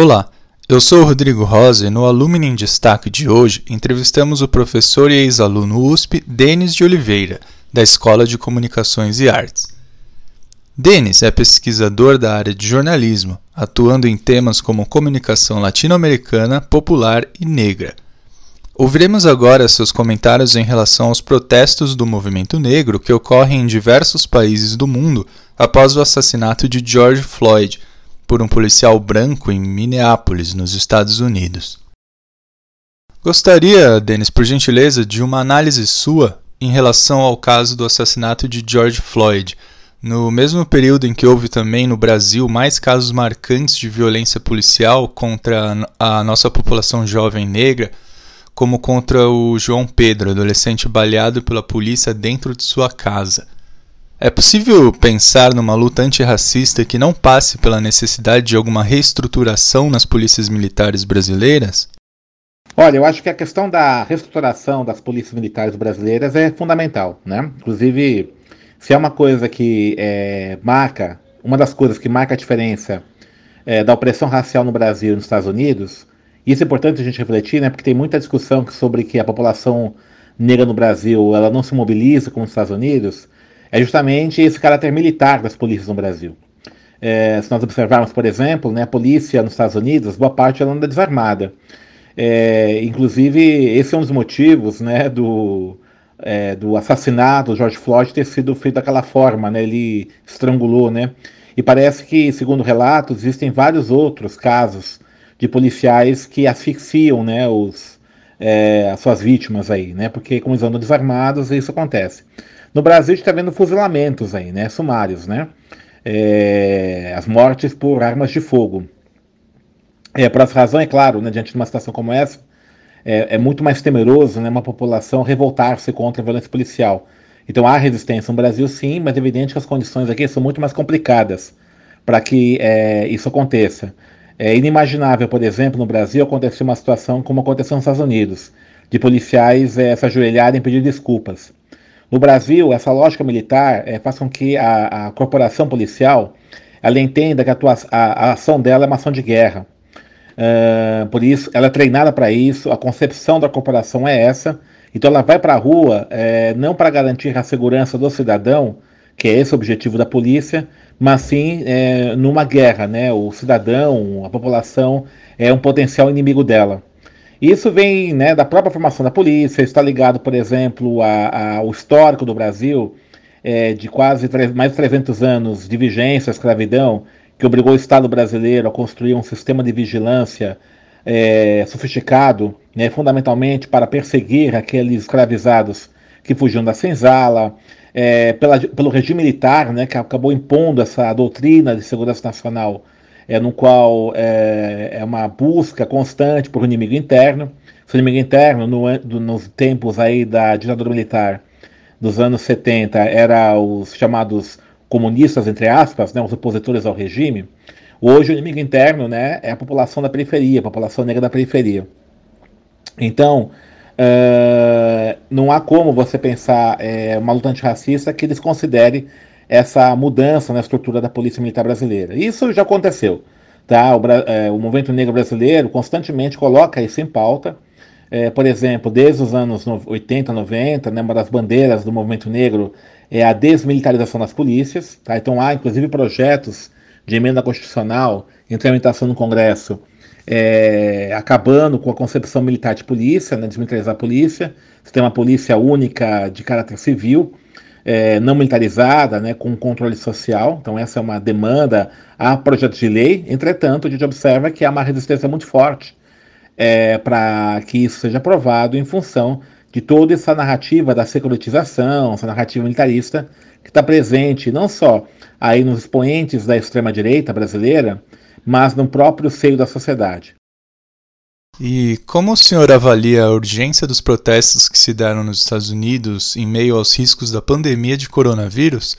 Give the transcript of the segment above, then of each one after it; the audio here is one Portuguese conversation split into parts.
Olá, eu sou Rodrigo Rosa e no Alumni em Destaque de hoje entrevistamos o professor e ex-aluno USP Denis de Oliveira, da Escola de Comunicações e Artes. Denis é pesquisador da área de jornalismo, atuando em temas como comunicação latino-americana, popular e negra. Ouviremos agora seus comentários em relação aos protestos do movimento negro que ocorrem em diversos países do mundo após o assassinato de George Floyd por um policial branco em Minneapolis, nos Estados Unidos. Gostaria, Denis, por gentileza, de uma análise sua em relação ao caso do assassinato de George Floyd, no mesmo período em que houve também no Brasil mais casos marcantes de violência policial contra a nossa população jovem negra como contra o João Pedro, adolescente baleado pela polícia dentro de sua casa. É possível pensar numa luta antirracista que não passe pela necessidade de alguma reestruturação nas polícias militares brasileiras? Olha, eu acho que a questão da reestruturação das polícias militares brasileiras é fundamental, né? Inclusive, se é uma coisa que é, marca, uma das coisas que marca a diferença é, da opressão racial no Brasil e nos Estados Unidos, isso é importante a gente refletir, né? Porque tem muita discussão sobre que a população negra no Brasil ela não se mobiliza como nos Estados Unidos, é justamente esse caráter militar das polícias no Brasil. É, se nós observarmos, por exemplo, né, a polícia nos Estados Unidos, boa parte ela anda desarmada. É, inclusive, esse é um dos motivos né, do, é, do assassinato do George Floyd ter sido feito daquela forma, né, ele estrangulou, né? E parece que, segundo relatos, existem vários outros casos de policiais que asfixiam né, os, é, as suas vítimas aí, né? Porque como eles andam desarmados, isso acontece. No Brasil a gente está vendo fuzilamentos aí, né? Sumários, né? É, as mortes por armas de fogo. É, por essa razão, é claro, né, diante de uma situação como essa, é, é muito mais temeroso né, uma população revoltar-se contra a violência policial. Então há resistência no Brasil, sim, mas é evidente que as condições aqui são muito mais complicadas para que é, isso aconteça. É inimaginável, por exemplo, no Brasil acontecer uma situação como aconteceu nos Estados Unidos, de policiais é, se ajoelharem e pedir desculpas. No Brasil, essa lógica militar é, faz com que a, a corporação policial ela entenda que a, tua, a, a ação dela é uma ação de guerra. Uh, por isso, ela é treinada para isso, a concepção da corporação é essa. Então, ela vai para a rua é, não para garantir a segurança do cidadão, que é esse o objetivo da polícia, mas sim é, numa guerra, né? O cidadão, a população é um potencial inimigo dela. Isso vem né, da própria formação da polícia, está ligado, por exemplo, ao histórico do Brasil, é, de quase mais de 300 anos de vigência, escravidão, que obrigou o Estado brasileiro a construir um sistema de vigilância é, sofisticado, né, fundamentalmente para perseguir aqueles escravizados que fugiam da senzala, é, pela, pelo regime militar, né, que acabou impondo essa doutrina de segurança nacional, é, no qual é, é uma busca constante por um inimigo interno. Esse inimigo interno, no, do, nos tempos aí da ditadura militar dos anos 70, era os chamados comunistas, entre aspas, né, os opositores ao regime. Hoje o inimigo interno né, é a população da periferia, a população negra da periferia. Então, uh, não há como você pensar é, uma luta antirracista que desconsidere essa mudança na estrutura da Polícia Militar Brasileira. Isso já aconteceu. Tá? O, é, o movimento negro brasileiro constantemente coloca isso em pauta. É, por exemplo, desde os anos 80, 90, né, uma das bandeiras do movimento negro é a desmilitarização das polícias. Tá? Então há, inclusive, projetos de emenda constitucional em tramitação no Congresso é, acabando com a concepção militar de polícia, né, desmilitarizar a polícia, você tem uma polícia única de caráter civil, é, não militarizada, né, com controle social. Então, essa é uma demanda a projetos de lei. Entretanto, a gente observa que há uma resistência muito forte é, para que isso seja aprovado em função de toda essa narrativa da securitização, essa narrativa militarista que está presente não só aí nos expoentes da extrema-direita brasileira, mas no próprio seio da sociedade. E como o senhor avalia a urgência dos protestos que se deram nos Estados Unidos em meio aos riscos da pandemia de coronavírus?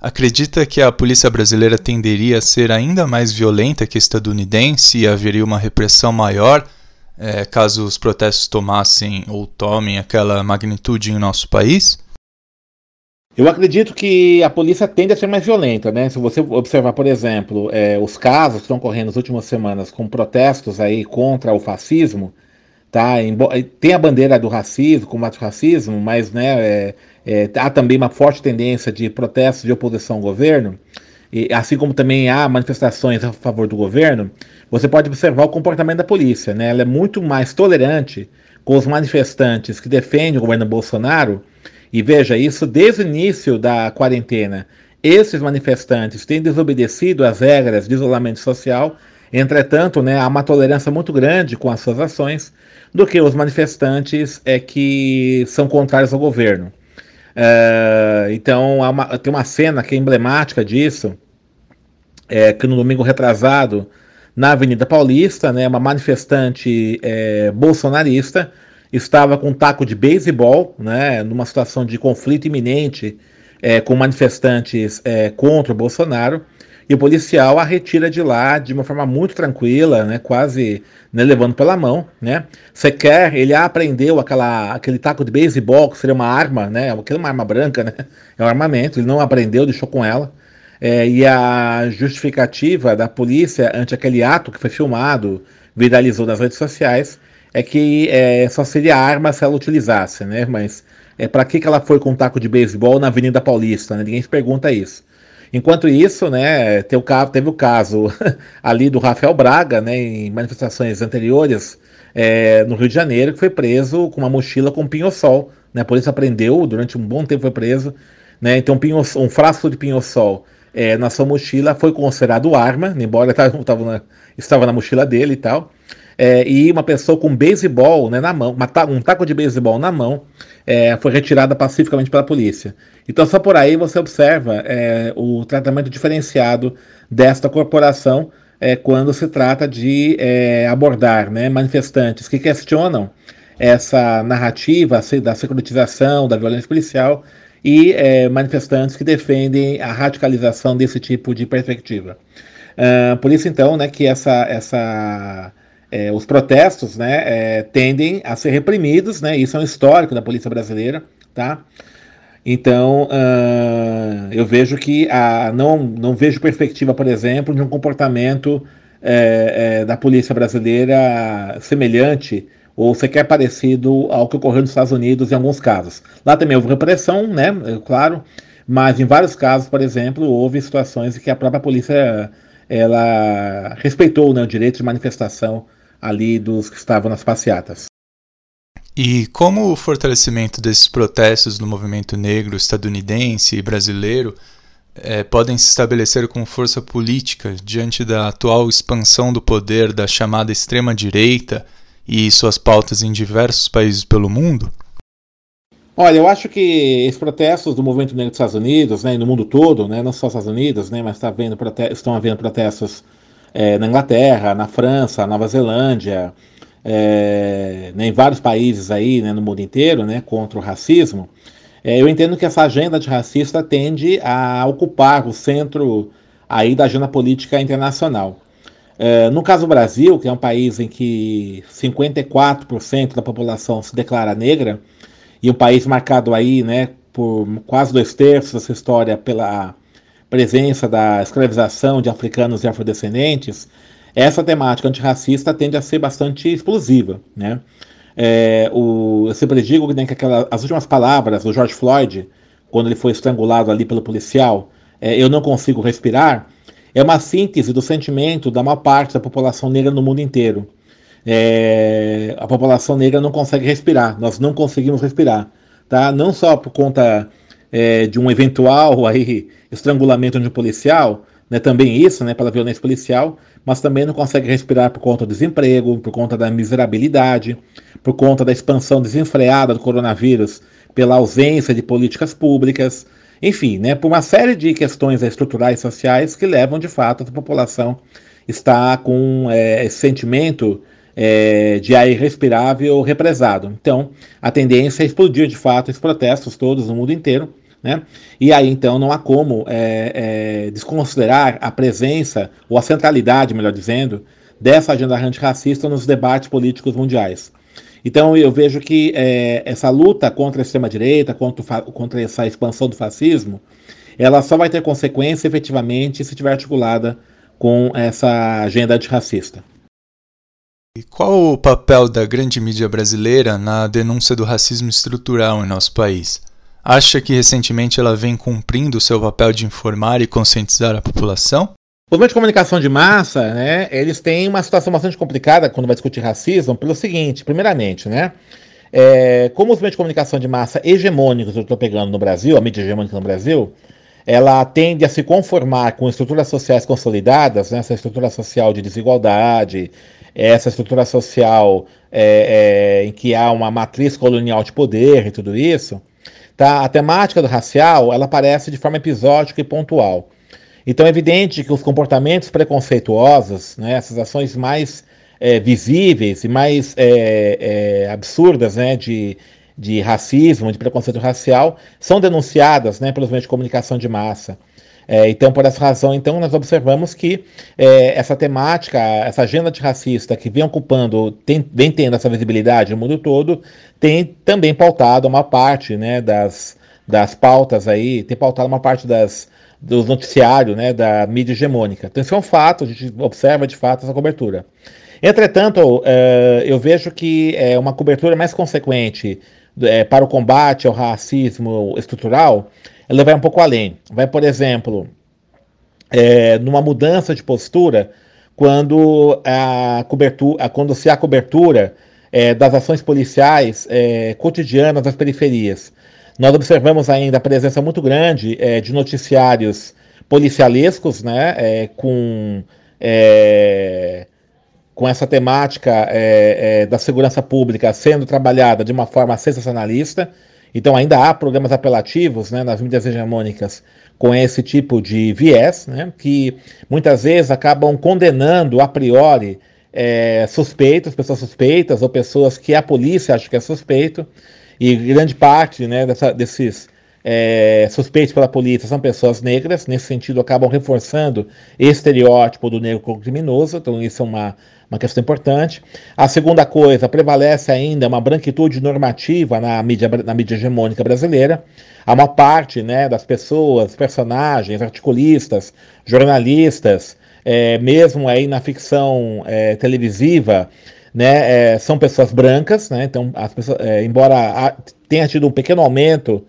Acredita que a polícia brasileira tenderia a ser ainda mais violenta que a estadunidense e haveria uma repressão maior é, caso os protestos tomassem ou tomem aquela magnitude em nosso país? Eu acredito que a polícia tende a ser mais violenta, né? Se você observar, por exemplo, é, os casos que estão ocorrendo nas últimas semanas com protestos aí contra o fascismo, tá? Tem a bandeira do racismo, combate ao racismo, mas né, é, é, há também uma forte tendência de protestos de oposição ao governo, e, assim como também há manifestações a favor do governo. Você pode observar o comportamento da polícia, né? Ela é muito mais tolerante com os manifestantes que defendem o governo Bolsonaro e veja isso desde o início da quarentena. Esses manifestantes têm desobedecido às regras de isolamento social, entretanto, né, há uma tolerância muito grande com as suas ações do que os manifestantes é que são contrários ao governo. É, então, uma, tem uma cena que é emblemática disso, é, que no domingo retrasado, na Avenida Paulista, né, uma manifestante é, bolsonarista estava com um taco de beisebol, né, numa situação de conflito iminente é, com manifestantes é, contra o Bolsonaro, e o policial a retira de lá de uma forma muito tranquila, né, quase né, levando pela mão, né. Sequer ele aprendeu aquela, aquele taco de beisebol, que seria uma arma, né, aquela é uma arma branca, né, é um armamento, ele não aprendeu, deixou com ela. É, e a justificativa da polícia ante aquele ato que foi filmado, viralizou nas redes sociais, é que é, só seria arma se ela utilizasse, né? Mas é para que, que ela foi com um taco de beisebol na Avenida Paulista? Né? Ninguém se pergunta isso. Enquanto isso, né, teve o caso, ali do Rafael Braga, né, em manifestações anteriores é, no Rio de Janeiro, que foi preso com uma mochila com pinho-sol. Né? A polícia prendeu, durante um bom tempo foi preso. Né? Então, um, um frasco de pinho-sol é, na sua mochila foi considerado arma, embora tava, tava na, estava na mochila dele e tal é, e uma pessoa com beisebol né, na mão, um taco de beisebol na mão, é, foi retirada pacificamente pela polícia. Então, só por aí você observa é, o tratamento diferenciado desta corporação é, quando se trata de é, abordar né, manifestantes que questionam essa narrativa da securitização, da violência policial e é, manifestantes que defendem a radicalização desse tipo de perspectiva. Uh, por isso, então, né, que essa, essa é, os protestos né, é, tendem a ser reprimidos, né, isso é um histórico da polícia brasileira, tá? Então, uh, eu vejo que a, não, não vejo perspectiva, por exemplo, de um comportamento é, é, da polícia brasileira semelhante ou sequer parecido ao que ocorreu nos Estados Unidos em alguns casos. Lá também houve repressão, né, é claro, mas em vários casos, por exemplo, houve situações em que a própria polícia ela respeitou né, o direito de manifestação ali dos que estavam nas passeatas. E como o fortalecimento desses protestos no movimento negro estadunidense e brasileiro é, podem se estabelecer com força política diante da atual expansão do poder da chamada extrema-direita e suas pautas em diversos países pelo mundo? Olha, eu acho que esses protestos do movimento negro dos Estados Unidos, né, e no mundo todo, né, não só nos Estados Unidos, né, mas tá vendo estão havendo protestos é, na Inglaterra, na França, Nova Zelândia, é, né, em vários países aí, né, no mundo inteiro, né, contra o racismo, é, eu entendo que essa agenda de racista tende a ocupar o centro aí da agenda política internacional. É, no caso do Brasil, que é um país em que 54% da população se declara negra, e um país marcado aí, né, por quase dois terços dessa história pela presença da escravização de africanos e afrodescendentes, essa temática antirracista tende a ser bastante explosiva, né? É, o, eu sempre digo né, que aquela, as últimas palavras do George Floyd, quando ele foi estrangulado ali pelo policial, é, eu não consigo respirar, é uma síntese do sentimento da maior parte da população negra no mundo inteiro. É, a população negra não consegue respirar, nós não conseguimos respirar, tá? Não só por conta é, de um eventual aí, estrangulamento de um policial, né, também isso, né, pela violência policial, mas também não consegue respirar por conta do desemprego, por conta da miserabilidade, por conta da expansão desenfreada do coronavírus, pela ausência de políticas públicas, enfim, né, por uma série de questões estruturais e sociais que levam de fato a população está com é, esse sentimento é, de ar irrespirável represado. Então, a tendência é explodir de fato esses protestos todos no mundo inteiro, né? E aí, então, não há como é, é, desconsiderar a presença, ou a centralidade, melhor dizendo, dessa agenda antirracista nos debates políticos mundiais. Então eu vejo que é, essa luta contra a extrema-direita, contra, contra essa expansão do fascismo, ela só vai ter consequência efetivamente se estiver articulada com essa agenda antirracista. E qual o papel da grande mídia brasileira na denúncia do racismo estrutural em nosso país? Acha que recentemente ela vem cumprindo o seu papel de informar e conscientizar a população? Os meios de comunicação de massa, né, eles têm uma situação bastante complicada quando vai discutir racismo, pelo seguinte, primeiramente, né, é, como os meios de comunicação de massa hegemônicos eu estou pegando no Brasil, a mídia hegemônica no Brasil, ela tende a se conformar com estruturas sociais consolidadas, né, essa estrutura social de desigualdade, essa estrutura social é, é, em que há uma matriz colonial de poder e tudo isso, tá? a temática do racial ela aparece de forma episódica e pontual. Então é evidente que os comportamentos preconceituosos, né, essas ações mais é, visíveis e mais é, é, absurdas né, de, de racismo, de preconceito racial, são denunciadas né, pelos meios de comunicação de massa. É, então, por essa razão, então, nós observamos que é, essa temática, essa agenda antirracista que vem ocupando, tem, vem tendo essa visibilidade no mundo todo, tem também pautado uma parte né, das, das pautas aí, tem pautado uma parte das, dos noticiários né, da mídia hegemônica. Então, isso é um fato, a gente observa de fato essa cobertura. Entretanto, uh, eu vejo que é uma cobertura mais consequente é, para o combate ao racismo estrutural, ela vai um pouco além. Vai, por exemplo, é, numa mudança de postura quando a cobertura, quando se há cobertura é, das ações policiais é, cotidianas das periferias. Nós observamos ainda a presença muito grande é, de noticiários policialescos, né, é, com, é, com essa temática da segurança pública sendo trabalhada de uma forma sensacionalista. Então ainda há programas apelativos né, nas mídias hegemônicas com esse tipo de viés, né, que muitas vezes acabam condenando a priori é, suspeitos, pessoas suspeitas ou pessoas que a polícia acha que é suspeito, e grande parte né, dessa, desses é, suspeitos pela polícia são pessoas negras, nesse sentido acabam reforçando estereótipo do negro como criminoso, então isso é uma, uma questão importante. A segunda coisa, prevalece ainda uma branquitude normativa na mídia, na mídia hegemônica brasileira. Há uma parte né, das pessoas, personagens, articulistas, jornalistas, é, mesmo aí na ficção é, televisiva, né, é, são pessoas brancas, né, então as pessoas, é, embora tenha tido um pequeno aumento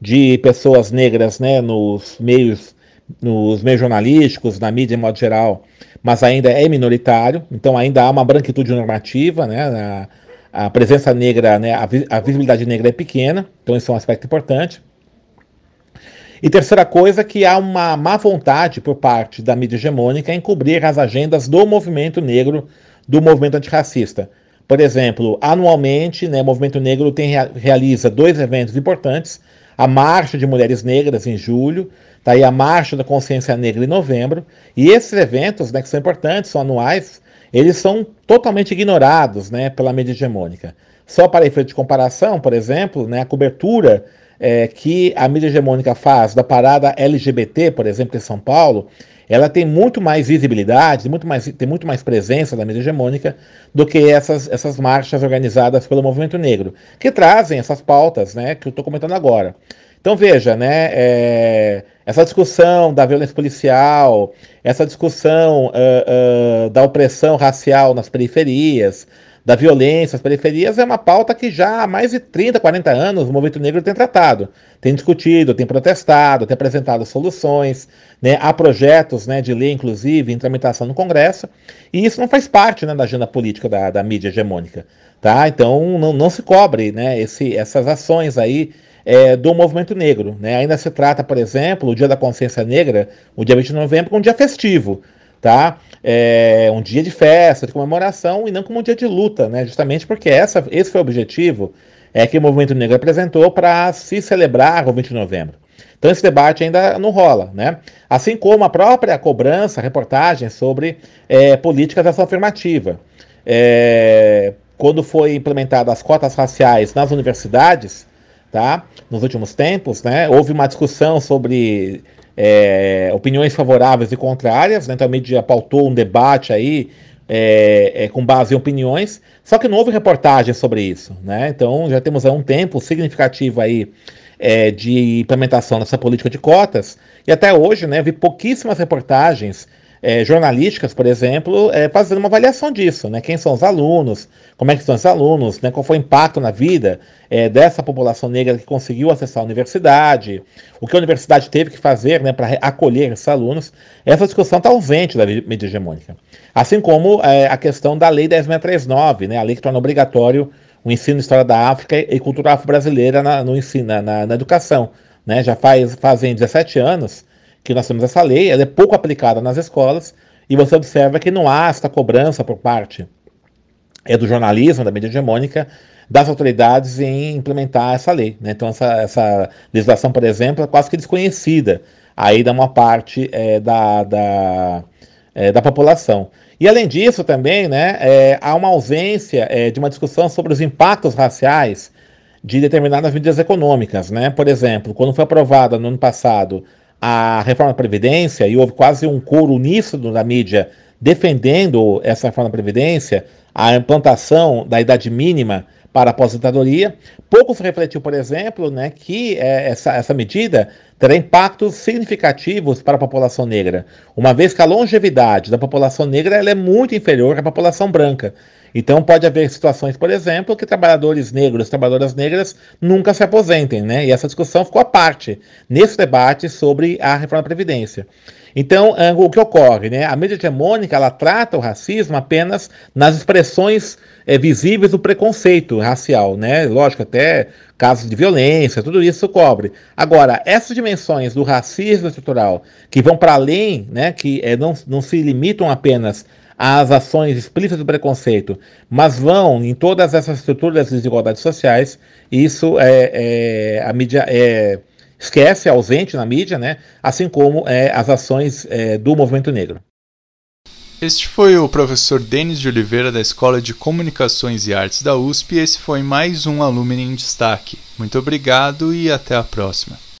de pessoas negras, né, nos meios, nos meios jornalísticos, na mídia em modo geral, mas ainda é minoritário, então ainda há uma branquitude normativa, né, a, a presença negra, né, a, a visibilidade negra é pequena, então isso é um aspecto importante. E terceira coisa, que há uma má vontade por parte da mídia hegemônica em cobrir as agendas do movimento negro do movimento antirracista. Por exemplo, anualmente, né, o movimento negro tem, realiza dois eventos importantes: a Marcha de Mulheres Negras em julho, tá aí a Marcha da Consciência Negra em novembro. E esses eventos, né, que são importantes, são anuais, eles são totalmente ignorados né, pela mídia hegemônica. Só para efeito de comparação, por exemplo, né, a cobertura é, que a mídia hegemônica faz da parada LGBT, por exemplo, em São Paulo, ela tem muito mais visibilidade, muito mais, tem muito mais presença da mídia hegemônica do que essas, essas marchas organizadas pelo movimento negro, que trazem essas pautas né, que eu estou comentando agora. Então veja, né, é, essa discussão da violência policial, essa discussão uh, uh, da opressão racial nas periferias, da violência às periferias é uma pauta que já há mais de 30, 40 anos o movimento negro tem tratado, tem discutido, tem protestado, tem apresentado soluções, né? há projetos né, de lei, inclusive, em tramitação no Congresso, e isso não faz parte né, da agenda política da, da mídia hegemônica. Tá? Então não, não se cobre né, esse, essas ações aí é, do movimento negro. Né? Ainda se trata, por exemplo, o Dia da Consciência Negra, o dia 20 de novembro, como um dia festivo tá? É um dia de festa, de comemoração e não como um dia de luta, né? Justamente porque essa, esse foi o objetivo é, que o movimento negro apresentou para se celebrar o 20 de novembro. Então esse debate ainda não rola, né? Assim como a própria cobrança, reportagem sobre é, políticas de ação afirmativa. É, quando foi implementadas as cotas raciais nas universidades, tá? Nos últimos tempos, né? Houve uma discussão sobre é, opiniões favoráveis e contrárias, né? então a mídia pautou um debate aí é, é, com base em opiniões, só que não houve reportagem sobre isso, né? Então já temos há um tempo significativo aí é, de implementação dessa política de cotas, e até hoje, né, vi pouquíssimas reportagens é, jornalísticas, por exemplo, é, fazendo uma avaliação disso, né? Quem são os alunos, como é que estão os alunos, né? Qual foi o impacto na vida é, dessa população negra que conseguiu acessar a universidade, o que a universidade teve que fazer, né, para acolher esses alunos. Essa discussão está ausente da mídia hegemônica. Assim como é, a questão da Lei 10639, né? A lei que torna obrigatório o ensino de história da África e cultura afro-brasileira na, ensino, na, na educação. Né? Já faz, fazem 17 anos que nós temos essa lei, ela é pouco aplicada nas escolas, e você observa que não há esta cobrança por parte é, do jornalismo, da mídia hegemônica, das autoridades em implementar essa lei. Né? Então, essa, essa, legislação, por exemplo, é quase que desconhecida aí da uma parte é, da, da, é, da população. E além disso, também, né, é, há uma ausência é, de uma discussão sobre os impactos raciais de determinadas medidas econômicas. Né? Por exemplo, quando foi aprovada no ano passado a reforma da Previdência, e houve quase um coro uníssono da mídia defendendo essa reforma da Previdência, a implantação da idade mínima para a aposentadoria. Pouco se refletiu, por exemplo, né, que é, essa, essa medida terá impactos significativos para a população negra, uma vez que a longevidade da população negra ela é muito inferior à população branca. Então pode haver situações, por exemplo, que trabalhadores negros, trabalhadoras negras nunca se aposentem, né? E essa discussão ficou à parte nesse debate sobre a reforma da Previdência. Então, eh, o que ocorre, né? A mídia hegemônica, ela trata o racismo apenas nas expressões é, visíveis do preconceito racial, né? Lógico, até casos de violência, tudo isso cobre. Agora, essas dimensões do racismo estrutural, que vão para além, né? Que é, não, não se limitam apenas às ações explícitas do preconceito, mas vão em todas essas estruturas das desigualdades sociais, isso é, é a mídia é, esquece, é ausente na mídia, né? assim como é, as ações é, do movimento negro. Este foi o professor Denis de Oliveira da Escola de Comunicações e Artes da USP e esse foi mais um Alumni em Destaque. Muito obrigado e até a próxima.